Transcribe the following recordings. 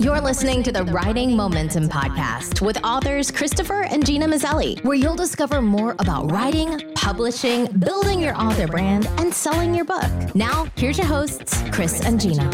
You're listening to the Writing Momentum Podcast with authors Christopher and Gena Maselli, where you'll discover more about writing, publishing, building your author brand, and selling your book. Now, here's your hosts, Chris and Gena.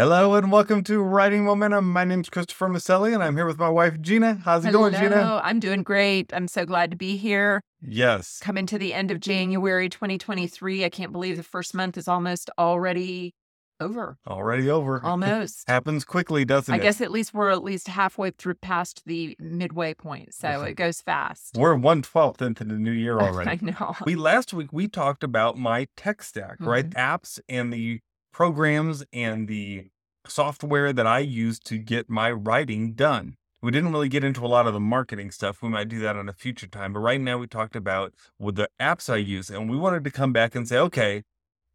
Hello and welcome to Writing Momentum. My name's Christopher Maselli and I'm here with my wife Gena. How's it Hello, going, Gena? I'm doing great. I'm so glad to be here. Yes. Coming to the end of January 2023. I can't believe the first month is almost already over. Already over. Almost. Happens quickly, doesn't I it? I guess at least we're at least halfway through past the midway point. So it goes fast. We're one twelfth into the new year already. I know. we last week we talked about my tech stack, right? Mhm. Apps and the programs and the software that I use to get my writing done. We didn't really get into a lot of the marketing stuff. We might do that on a future time. But right now we talked about what the apps I use. And we wanted to come back and say, okay,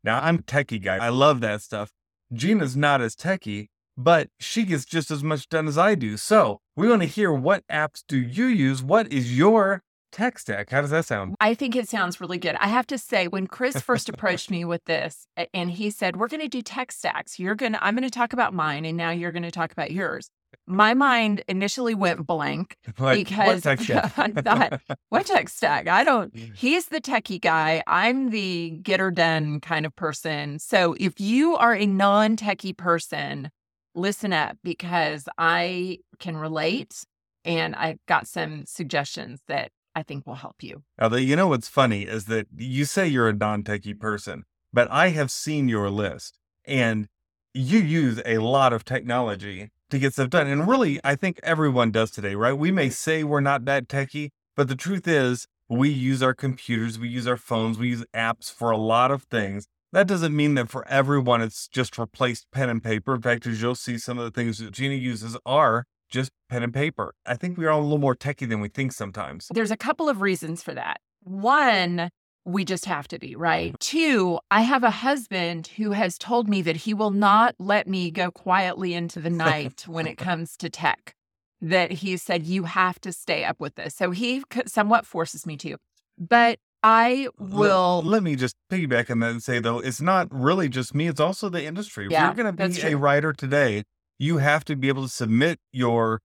now I'm techie guy. I love that stuff. Gena's not as techie, but she gets just as much done as I do. So we want to hear what apps do you use? What is your tech stack? How does that sound? I think it sounds really good. I have to say, when Chris first approached me with this, and he said, "We're going to do tech stacks. You're going to, I'm going to talk about mine, and now you're going to talk about yours." My mind initially went blank What- because what tech stack? I thought, "What tech stack?" I don't. He's the techie guy. I'm the get her done kind of person. So if you are a non-techie person, listen up because I can relate, and I got some suggestions that I think will help you. Although you know what's funny is that you say you're a non-techie person, but I have seen your list and you use a lot of technology to get stuff done. And really, I think everyone does today, right? We may say we're not that techie, but the truth is we use our computers, we use our phones, we use apps for a lot of things. That doesn't mean that for everyone it's just replaced pen and paper. In fact, as you'll see, some of the things that Gena uses are just pen and paper. I think we are all a little more techie than we think sometimes. There's a couple of reasons for that. One, we just have to be, right? Mm-hmm. Two, I have a husband who has told me that he will not let me go quietly into the night when it comes to tech. That he said, you have to stay up with this. So he somewhat forces me to. But I will. Let, me just piggyback on that and say though, it's not really just me; it's also the industry. Yeah, you're going to be a writer today, you have to be able to submit your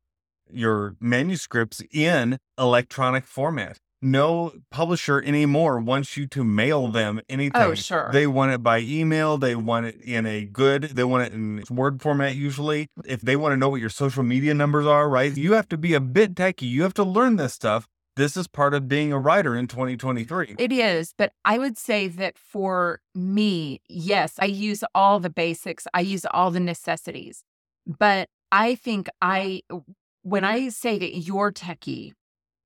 your manuscripts in electronic format. No publisher anymore wants you to mail them oh, anything. Oh, sure. They want it by email. They want it in a good. They want it in Word format usually. If they want to know what your social media numbers are, right? You have to be a bit techy. You have to learn this stuff. This is part of being a writer in 2023. It is, but I would say that for me, yes, I use all the basics, I use all the necessities. But I think I, when I say that you're techie,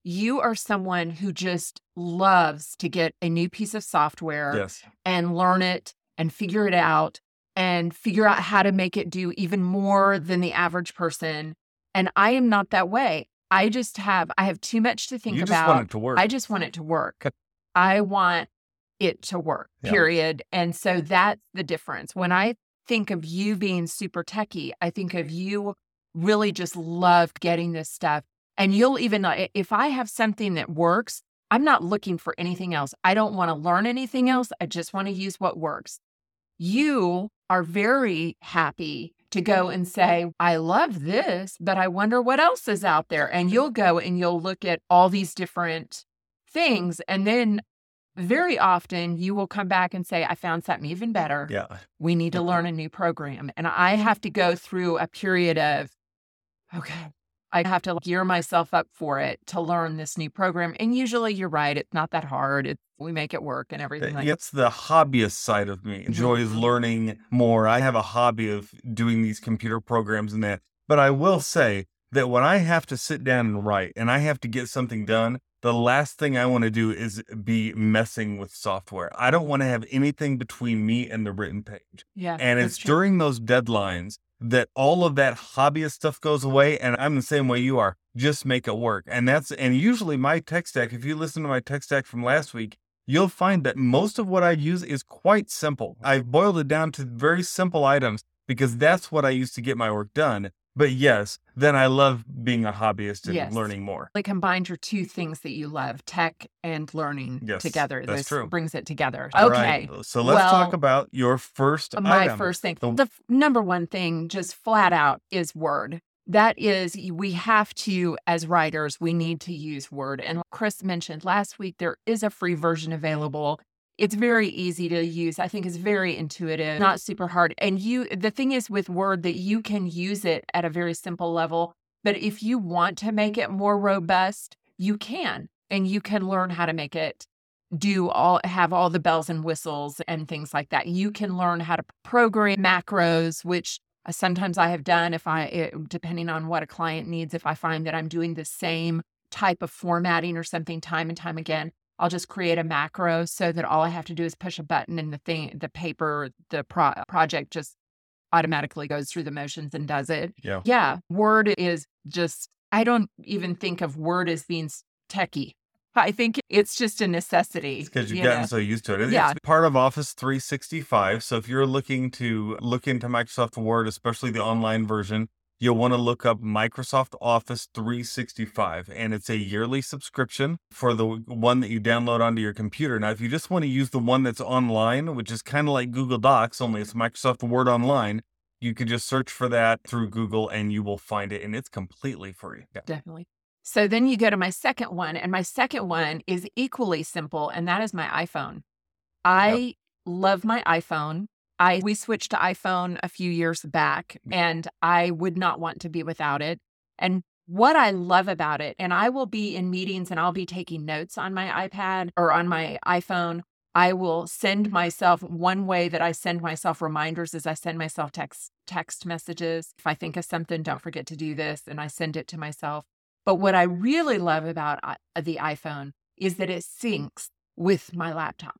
you are someone who just loves to get a new piece of software Yes. and learn it and figure it out and figure out how to make it do even more than the average person. And I am not that way. I just have, I have too much to think you just about. want it to work. I just want it to work. I want it to work, Yeah. period. And so that's the difference. When I think of you being super techie, I think of mm-hmm. you really just loved getting this stuff. And you'll even, uh, if I have something that works, I'm not looking for anything else. I don't want to learn anything else. I just want to use what works. You are very happy to go and say, I love this, but I wonder what else is out there. And you'll go and you'll look at all these different things. And then very often you will come back and say, I found something even better. yeah. We need to learn a new program. And I have to go through a period of, okay, I have to gear myself up for it to learn this new program. And usually you're right, it's not that hard. It's, we make it work and everything like It's the hobbyist side of me. Enjoys Mhm. learning more. I have a hobby of doing these computer programs and that. But I will say that when I have to sit down and write and I have to get something done, the last thing I want to do is be messing with software. I don't want to have anything between me and the written page. Yeah. And it's true. during those deadlines that all of that hobbyist stuff goes away. And I'm the same way you are. Just make it work. And that's, and usually my tech stack, if you listen to my tech stack from last week, you'll find that most of what I use is quite simple. I've boiled it down to very simple items because that's what I use to get my work done. But yes, then I love being a hobbyist and Yes. learning more. Like combined your two things that you love, tech and learning Yes, together. that's this true. brings it together. All Okay. right, So let's talk about your first uh, my item. first thing The- the f- number one thing just flat out is word that is we have to as writers we need to use word and chris mentioned last week there is a free version available it's very easy to use i think it's very intuitive not super hard and you the thing is with word that you can use it at a very simple level but if you want to make it more robust you can and you can learn how to make it do all have all the bells and whistles and things like that. You can learn how to program macros, which uh, sometimes I have done if I it, depending on what a client needs. If I find that I'm doing the same type of formatting or something time and time again, I'll just create a macro so that all I have to do is push a button and the thing, the paper, the pro- project just automatically goes through the motions and does it. Yeah. Yeah, Word is just. I don't even think of Word as being techie. I think it's just a necessity. because you've you gotten know? so used to it. It- Yeah. It's part of Office 365. So if you're looking to look into Microsoft Word, especially the online version, you'll want to look up Microsoft Office 365. And it's a yearly subscription for the one that you download onto your computer. Now, if you just want to use the one that's online, which is kind of like Google Docs, only it's Microsoft Word Online, you could just search for that through Google and you will find it. And it's completely free. Yeah. Definitely. So then you go to my second one, and my second one is equally simple, and that is my iPhone. I love my iPhone. I we switched to iPhone a few years back, mm. and I would not want to be without it. And what I love about it, and I will be in meetings and I'll be taking notes on my iPad or on my iPhone. I will send myself one way that I send myself reminders is I send myself text text messages. If I think of something, don't forget to do this, and I send it to myself. But what I really love about uh, the iPhone is that it syncs with my laptop.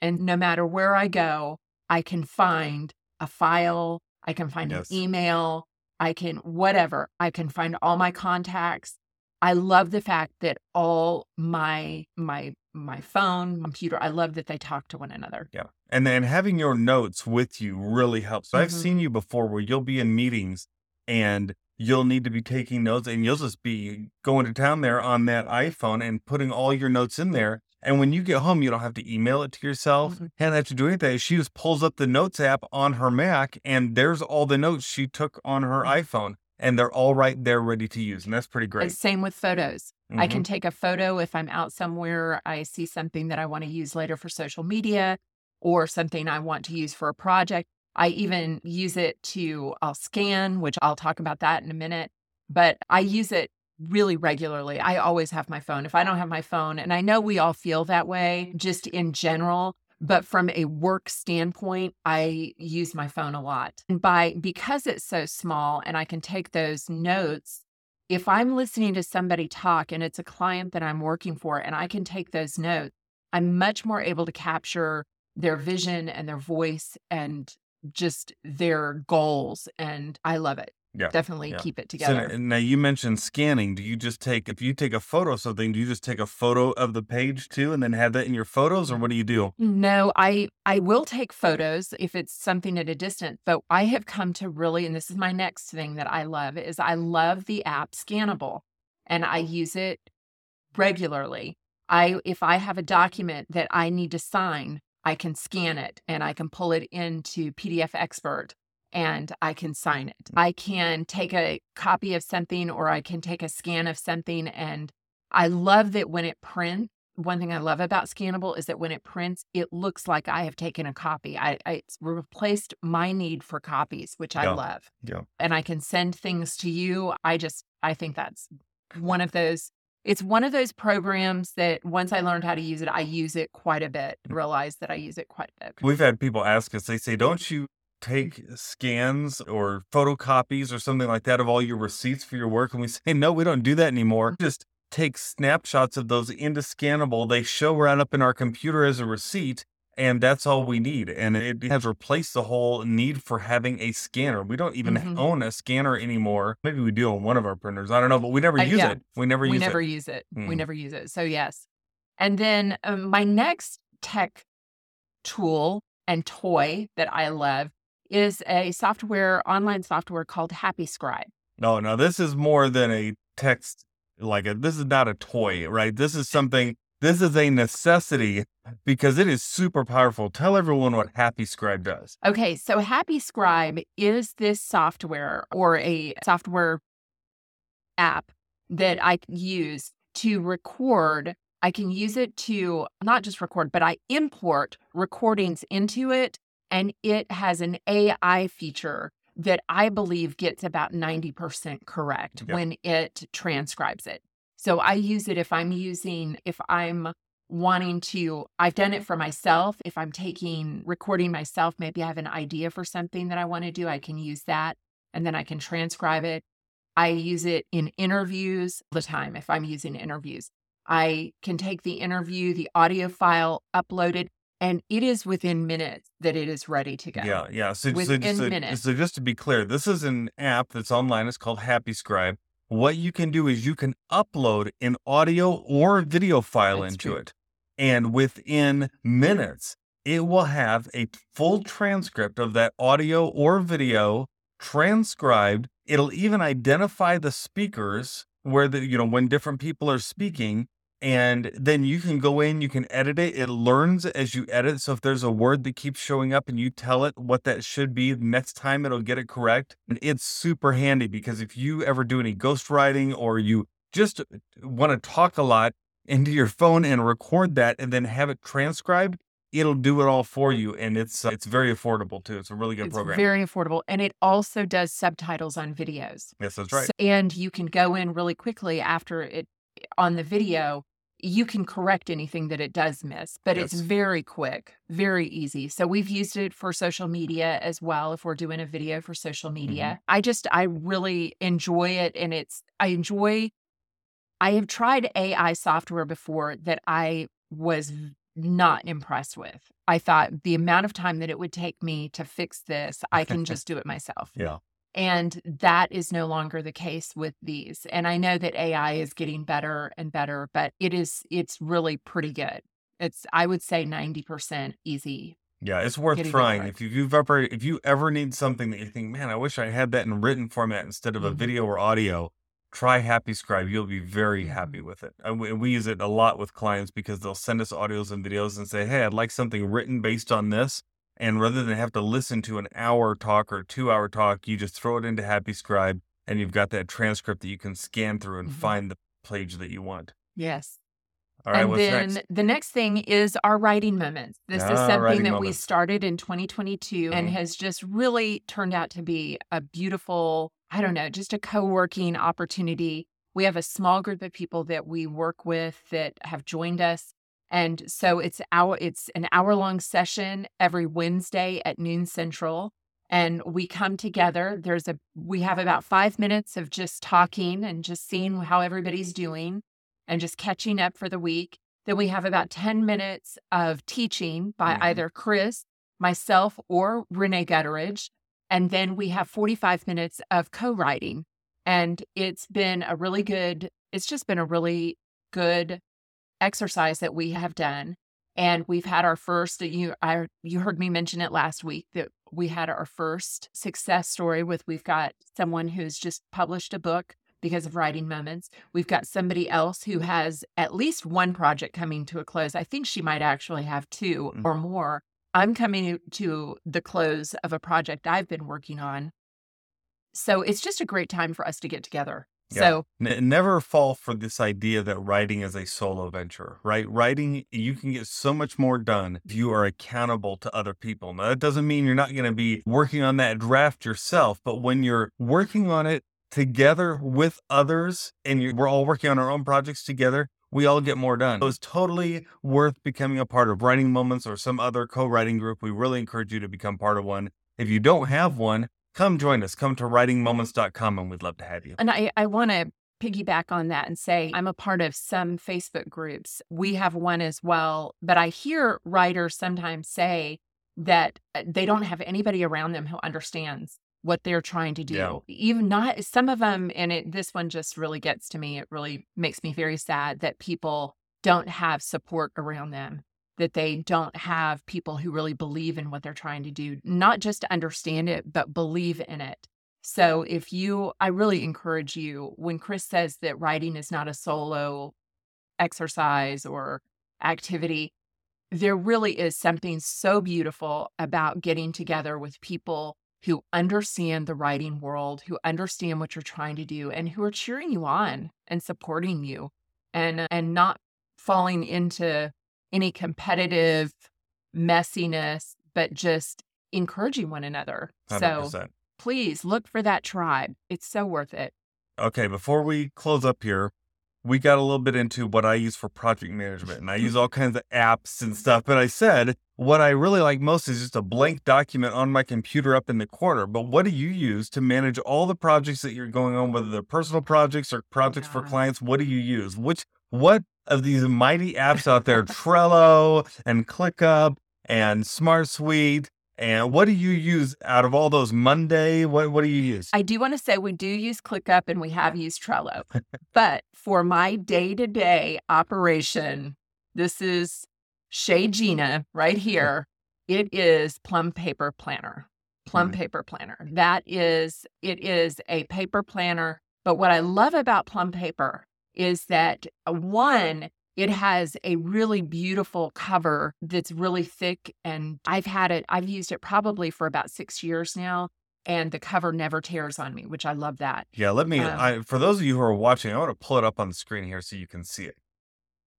And no matter where I mm. go, I can find a file, I can find Yes. an email, I can whatever, I can find all my contacts. I love the fact that all my my my phone, computer, I love that they talk to one another. Yeah. And then having your notes with you really helps. So I've Mhm. seen you before where you'll be in meetings and you'll need to be taking notes and you'll just be going to town there on that iPhone and putting all your notes in there. And when you get home, you don't have to email it to yourself. Mhm. And have to do anything. She just pulls up the notes app on her Mac and there's all the notes she took on her iPhone. And they're all right there ready to use. And that's pretty And great. same with photos. I Mhm. can take a photo if I'm out somewhere, I see something that I want to use later for social media or something I want to use for a project. I even use it to, I'll scan, which I'll talk about that in a minute, but I use it really regularly. I always have my phone. If I don't have my phone, and I know we all feel that way just in general, but from a work standpoint, I use my phone a lot. And by because it's so small and I can take those notes if I'm listening to somebody talk and it's a client that I'm working for and I can take those notes, I'm much more able to capture their vision and their voice and just their goals. And I love it. Yeah, Definitely yeah. keep it together. n- now you mentioned scanning. Do you just take if you take a photo of something, do you just take a photo of the page too and then have that in your photos or what do you do? No, I I will take photos if it's something at a distance, but I have come to really and this is my next thing that I love is I love the app Scannable and I use it regularly. I if I have a document that I need to sign, I can scan it and I can pull it into PDF Expert and I can sign it. Mm-hmm. I can take a copy of something or I can take a scan of something and I love that when it prints one thing I love about Scannable is that when it prints, it looks like I have taken a copy. I, I it's replaced my need for copies, which I love. Yeah. And I can send things to you. I just I think that's one of those. It's one of those programs that once I learned how to use it, I use it quite a bit. Mm. Realize that I use it quite a bit. We've had people ask us, they say, don't you take scans or photocopies or something like that of all your receipts for your work? And we say, no, we don't do that anymore. Just take snapshots of those into scannable. They show right up in our computer as a receipt. And that's all we need. And it has replaced the whole need for having a scanner. We don't even Mhm. own a scanner anymore. Maybe we do on one of our printers. I don't know, but we never Uh, use yeah. it. We never we use never it. use it. We Mm. never use it. So yes. And then um, my next tech tool and toy that I love is a software, online software called Happy Scribe. No, no, this is more than a text. Like a, this is not a toy, right? This is something. This is a necessity because it is super powerful. Tell everyone what Happy Scribe does. Okay, so Happy Scribe is this software or a software app that I use to record. I can use it to not just record, but I import recordings into it. And it has an AI feature that I believe gets about 90% correct Yeah. when it transcribes it. So I use it if I'm using, if I'm wanting to, I've done it for myself. If I'm taking, recording myself, maybe I have an idea for something that I want to do, I can use that and then I can transcribe it. I use it in interviews all the time if I'm using interviews. I can take the interview, the audio file, upload it, and it is within minutes that it is ready to go. Yeah, yeah. So, so, Within just to, minutes. so just to be clear, this is an app that's online. It's called Happy Scribe. What you can do is you can upload an audio or video file That's into true. it, and within minutes, it will have a full transcript of that audio or video transcribed. It'll even identify the speakers where the you know when different people are speaking and then you can go in you can edit it it learns as you edit so if there's a word that keeps showing up and you tell it what that should be next time it'll get it correct and it's super handy because if you ever do any ghostwriting or you just want to talk a lot into your phone and record that and then have it transcribed it'll do it all for you and it's uh, it's very affordable too it's a really good It's program very affordable. And it also does subtitles on videos. yes that's right So- and you can go in really quickly after it on the video. You can correct anything that it does miss, but it's very quick, very easy. So we've used it for social media as well. If we're doing a video for social media, Mm-hmm. I just, I really enjoy it. And it's, I enjoy, I have tried AI software before that I was not impressed with. I thought the amount of time that it would take me to fix this, I can just do it myself. yeah And that is no longer the case with these. And I know that AI is getting better and better, but it is it's really pretty good. It's I would say 90% easy. Yeah, it's worth it trying. If you- you've ever if you ever need something that you think, man, I wish I had that in written format instead of a Mhm. video or audio, try Happy Scribe. You'll be very happy Mhm. with it. And we, we use it a lot with clients because they'll send us audios and videos and say, hey, I'd like something written based on this. And rather than have to listen to an hour talk or two hour talk, you just throw it into Happy Scribe and you've got that transcript that you can scan through and Mhm. find the page that you want. Yes. All right, and what's then next? the next thing is our writing moments. This is Ah, something writing that we started in 2022 and Mhm. has just really turned out to be a beautiful, I don't know, just a co-working opportunity. We have a small group of people that we work with that have joined us. And so it's our it's an hour long session every Wednesday at noon central. And we come together. There's a we have about five minutes of just talking and just seeing how everybody's doing and just catching up for the week. Then we have about 10 minutes of teaching by Mhm. either Chris, myself, or Rene Gutteridge. And then we have 45 minutes of co writing. And it's been a really good, it's just been a really good exercise that we have done. And we've had our first, you, I, you heard me mention it last week that we had our first success story with we've got someone who's just published a book because of writing moments. We've got somebody else who has at least one project coming to a close. I think she might actually have 2 Mhm. or more. I'm coming to the close of a project I've been working on. So it's just a great time for us to get together. Yeah. So N- never fall for this idea that writing is a solo venture, right? Writing, you can get so much more done if you are accountable to other people. Now, that doesn't mean you're not going to be working on that draft yourself, but when you're working on it together with others and we're all working on our own projects together, we all get more done. So it's totally worth becoming a part of Writing Moments or some other co writing group. We really encourage you to become part of one. If you don't have one, come join us. Come to writingmoments.com and we'd love to have you. And I, I want to piggyback on that and say I'm a part of some Facebook groups. We have one as well, but I hear writers sometimes say that uh, they don't have anybody around them who understands what they're trying to do. Yeah. Even not some of them, and it, this one just really gets to me. It really makes me very sad that people don't have support around them that they don't have people who really believe in what they're trying to do, not just understand it, but believe in it. So if you, I really encourage you when Chris says that writing is not a solo exercise or activity, there really is something so beautiful about getting together with people who understand the writing world, who understand what you're trying to do, and who are cheering you on and supporting you and and not falling into any competitive messiness, but just encouraging one another. 100%. So please look for that tribe. It's so worth it. Okay, before we close up here, we got a little bit into what I use for project management, and I use all kinds of apps and stuff. But I said what I really like most is just a blank document on my computer up in the corner. But what do you use to manage all the projects that you're going on, whether they're personal projects or projects for clients? What do you use? Which what of these mighty apps out there, Trello and ClickUp and SmartSuite, and what do you use out of all those? Monday, what what do you use? I do want to say we do use ClickUp and we have used Trello. but for my day to day operation, this is Shay Gena right here. It is Plum Paper Planner. Plum Mhm. Paper Planner. That is, it is a paper planner. But what I love about Plum Paper is that uh, one, it has a really beautiful cover that's really thick. And I've had it, I've used it probably for about six years now. And the cover never tears on me, which I love that. Yeah, let me. Um, I, for those of you who are watching, I want to pull it up on the screen here so you can see it.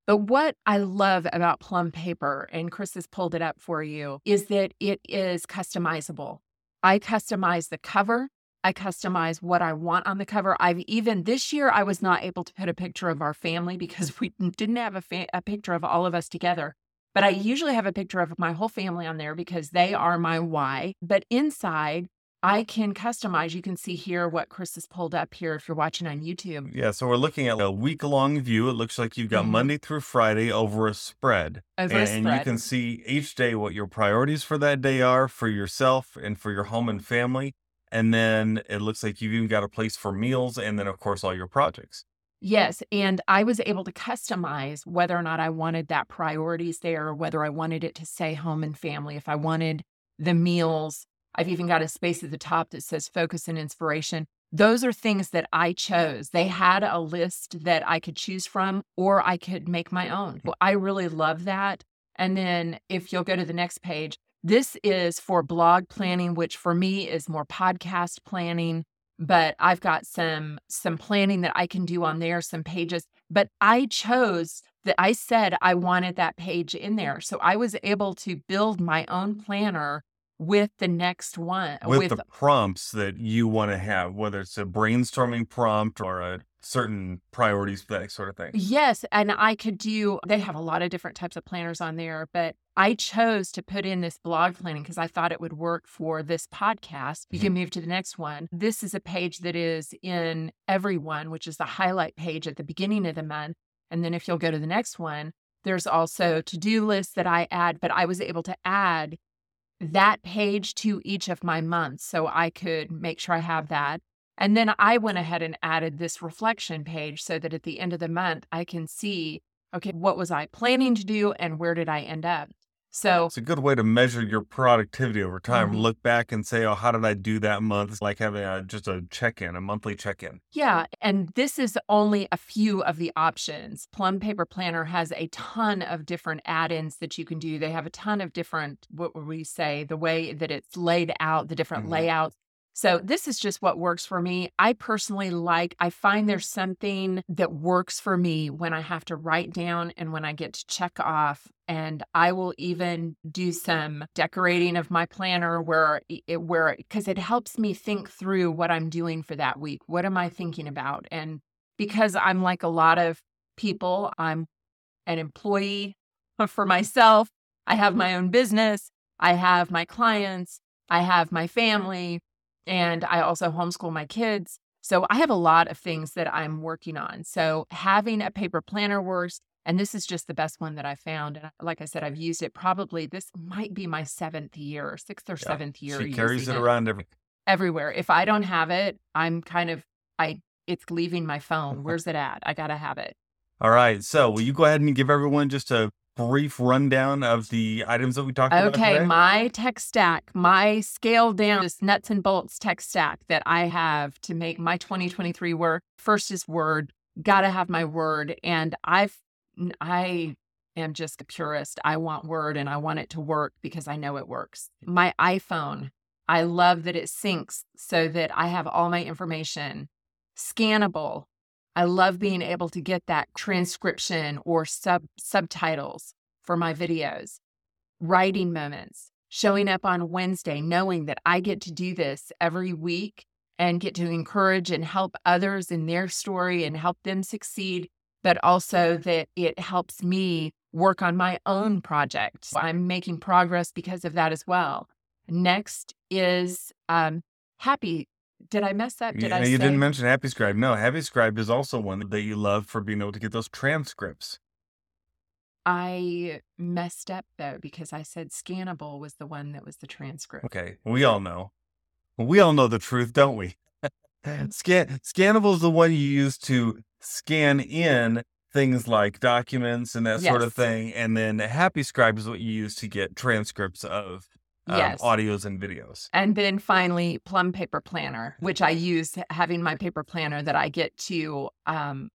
But what I love about Plum Paper, and Chris has pulled it up for you, is that it is customizable. I customize the cover. I customize what I want on the cover. I've even this year I was not able to put a picture of our family because we didn't have a, fa- a picture of all of us together. But I usually have a picture of my whole family on there because they are my why. But inside, I can customize. You can see here what Chris has pulled up here if you're watching on YouTube. Yeah, so we're looking at a week long view. It looks like you've got Mhm. Monday through Friday over a spread. Over and, a and you can see each day what your priorities for that day are for yourself and for your home and family. And then it looks like you've even got a place for meals and then, of course, all your projects. Yes. And I was able to customize whether or not I wanted that priorities there or whether I wanted it to say home and family. If I wanted the meals, I've even got a space at the top that says focus and inspiration. Those are things that I chose. They had a list that I could choose from, or I could make my own. Mm. I really love that. And then if you'll go to the next page, this is for blog planning, which for me is more podcast planning but I've got some some planning that I can do on there, some pages. But I chose that I said I wanted that page in there. So I was able to build my own planner with the next one uh, With, the prompts that you want to have, whether it's a brainstorming prompt or a certain priorities, that sort of thing. Yes, and I could do they have a lot of different types of planners on there, but I chose to put in this blog planning because I thought it would work for this podcast. You mm-hmm. can move to the next one. This is a page that is in everyone, which is the highlight page at the beginning of the month. And then if you'll go to the next one, there's also to-do lists that I add, but I was able to add that page to each of my months so I could make sure I have that. And then I went ahead and added this reflection page so that at the end of the month, I can see, okay, what was I planning to do and where did I end up? So, It's a good way to measure your productivity over time. Mhm. Look back and say, oh, how did I do that month? It's like having a, just a check in, a monthly check in. yeah, and this is only a few of the options. Plum Paper Planner has a ton of different add ins that you can do. They have a ton of different, what would we say, the way that it's laid out, the different Mhm. layouts. So, this is just what works for me. I personally like, I find mm. there's something that works for me when I have to write down and when I get to check off. And I will even do some decorating of my planner where it, where, because it helps me think through what I'm doing for that week. What am I thinking about? And because I'm like a lot of people, I'm an employee for myself. I have mm-hmm. my own business. I have my clients. I have my family and I also homeschool my kids. So I have a lot of things that I'm working on. So having a paper planner works. And this is just the best one that I found. And like I said, I've used it probably, this might be my seventh year, sixth or Yeah. seventh year. She carries it around every. everywhere. If I don't have it, I'm kind of, I, it's leaving my phone. Where's it at? I got to have it. All right. So, will you go ahead and give everyone just a brief rundown of the items that we talked about? Okay, my tech stack, my scaled down just nuts and bolts tech stack that I have to make my 2023 work. First is Word. Got to have my Word, and I've I am just a purist. I want Word and I want it to work because I know it works. My iPhone, I love that it syncs so that I have all my information scannable. I love being able to get that transcription or sub subtitles for my videos. Writing moments, showing up on Wednesday, knowing that I get to do this every week and get to encourage and help others in their story and help them succeed, but also that it helps me work on my own project. I'm making progress because of that as well. Next is um, happy. Did I mess up? Did yeah, I? you say- didn't mention Happy Scribe. No, Happy Scribe is also one that you love for being able to get those transcripts. I messed up though because I said scannable was the one that was the transcript. Okay, we all know. We all know the truth, don't we? Scan scannable is the one you use to scan in things like documents and that sort of thing, and then Happy Scribe is what you use to get transcripts of um, Yes. audios and videos. And then finally, Plum Paper Planner, which I use having my paper planner that I get to um,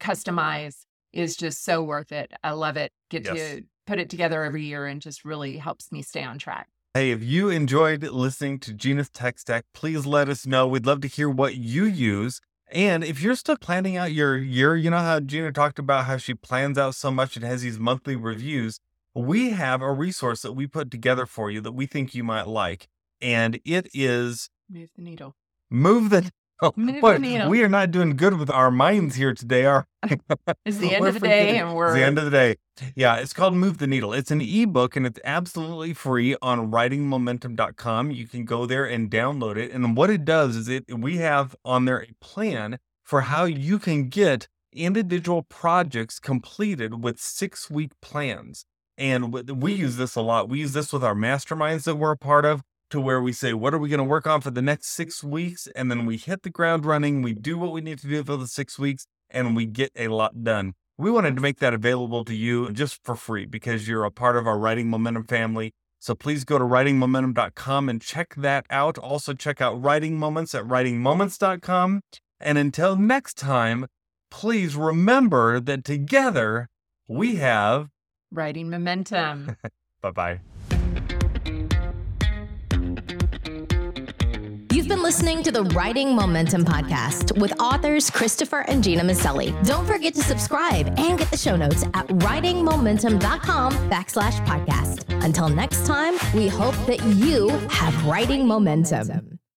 customize is just so worth it. I love it. Get Yes. to put it together every year and just really helps me stay on track. Hey, if you enjoyed listening to Gena's Tech Stack, please let us know. We'd love to hear what you use. And if you're still planning out your year, you know how Gena talked about how she plans out so much and has these monthly reviews. We have a resource that we put together for you that we think you might like. And it is Move the needle. Move the Move the needle. We are not doing good with our minds here today, are It's the end of the day, and we're the end of the day. Yeah, it's called Move the Needle. It's an ebook and it's absolutely free on writingmomentum.com. You can go there and download it. And what it does is it we have on there a plan for how you can get individual projects completed with 6-week plans. And we mm-hmm. use this a lot. We use this with our masterminds that we're a part of to where we say, what are we going to work on for the next six weeks? And then we hit the ground running. We do what we need to do for the six weeks and we get a lot done. We wanted to make that available to you just for free because you're a part of our Writing Momentum family. So please go to writingmomentum.com and check that out. Also, check out Writing Moments at writingmoments.com. And until next time, please remember that together we have. Writing momentum. Bye bye. You've been listening to the Writing Momentum podcast with authors Christopher and Gena Maselli. Don't forget to subscribe and get the show notes at writingmomentum.com backslash podcast. Until next time, we hope that you have writing momentum.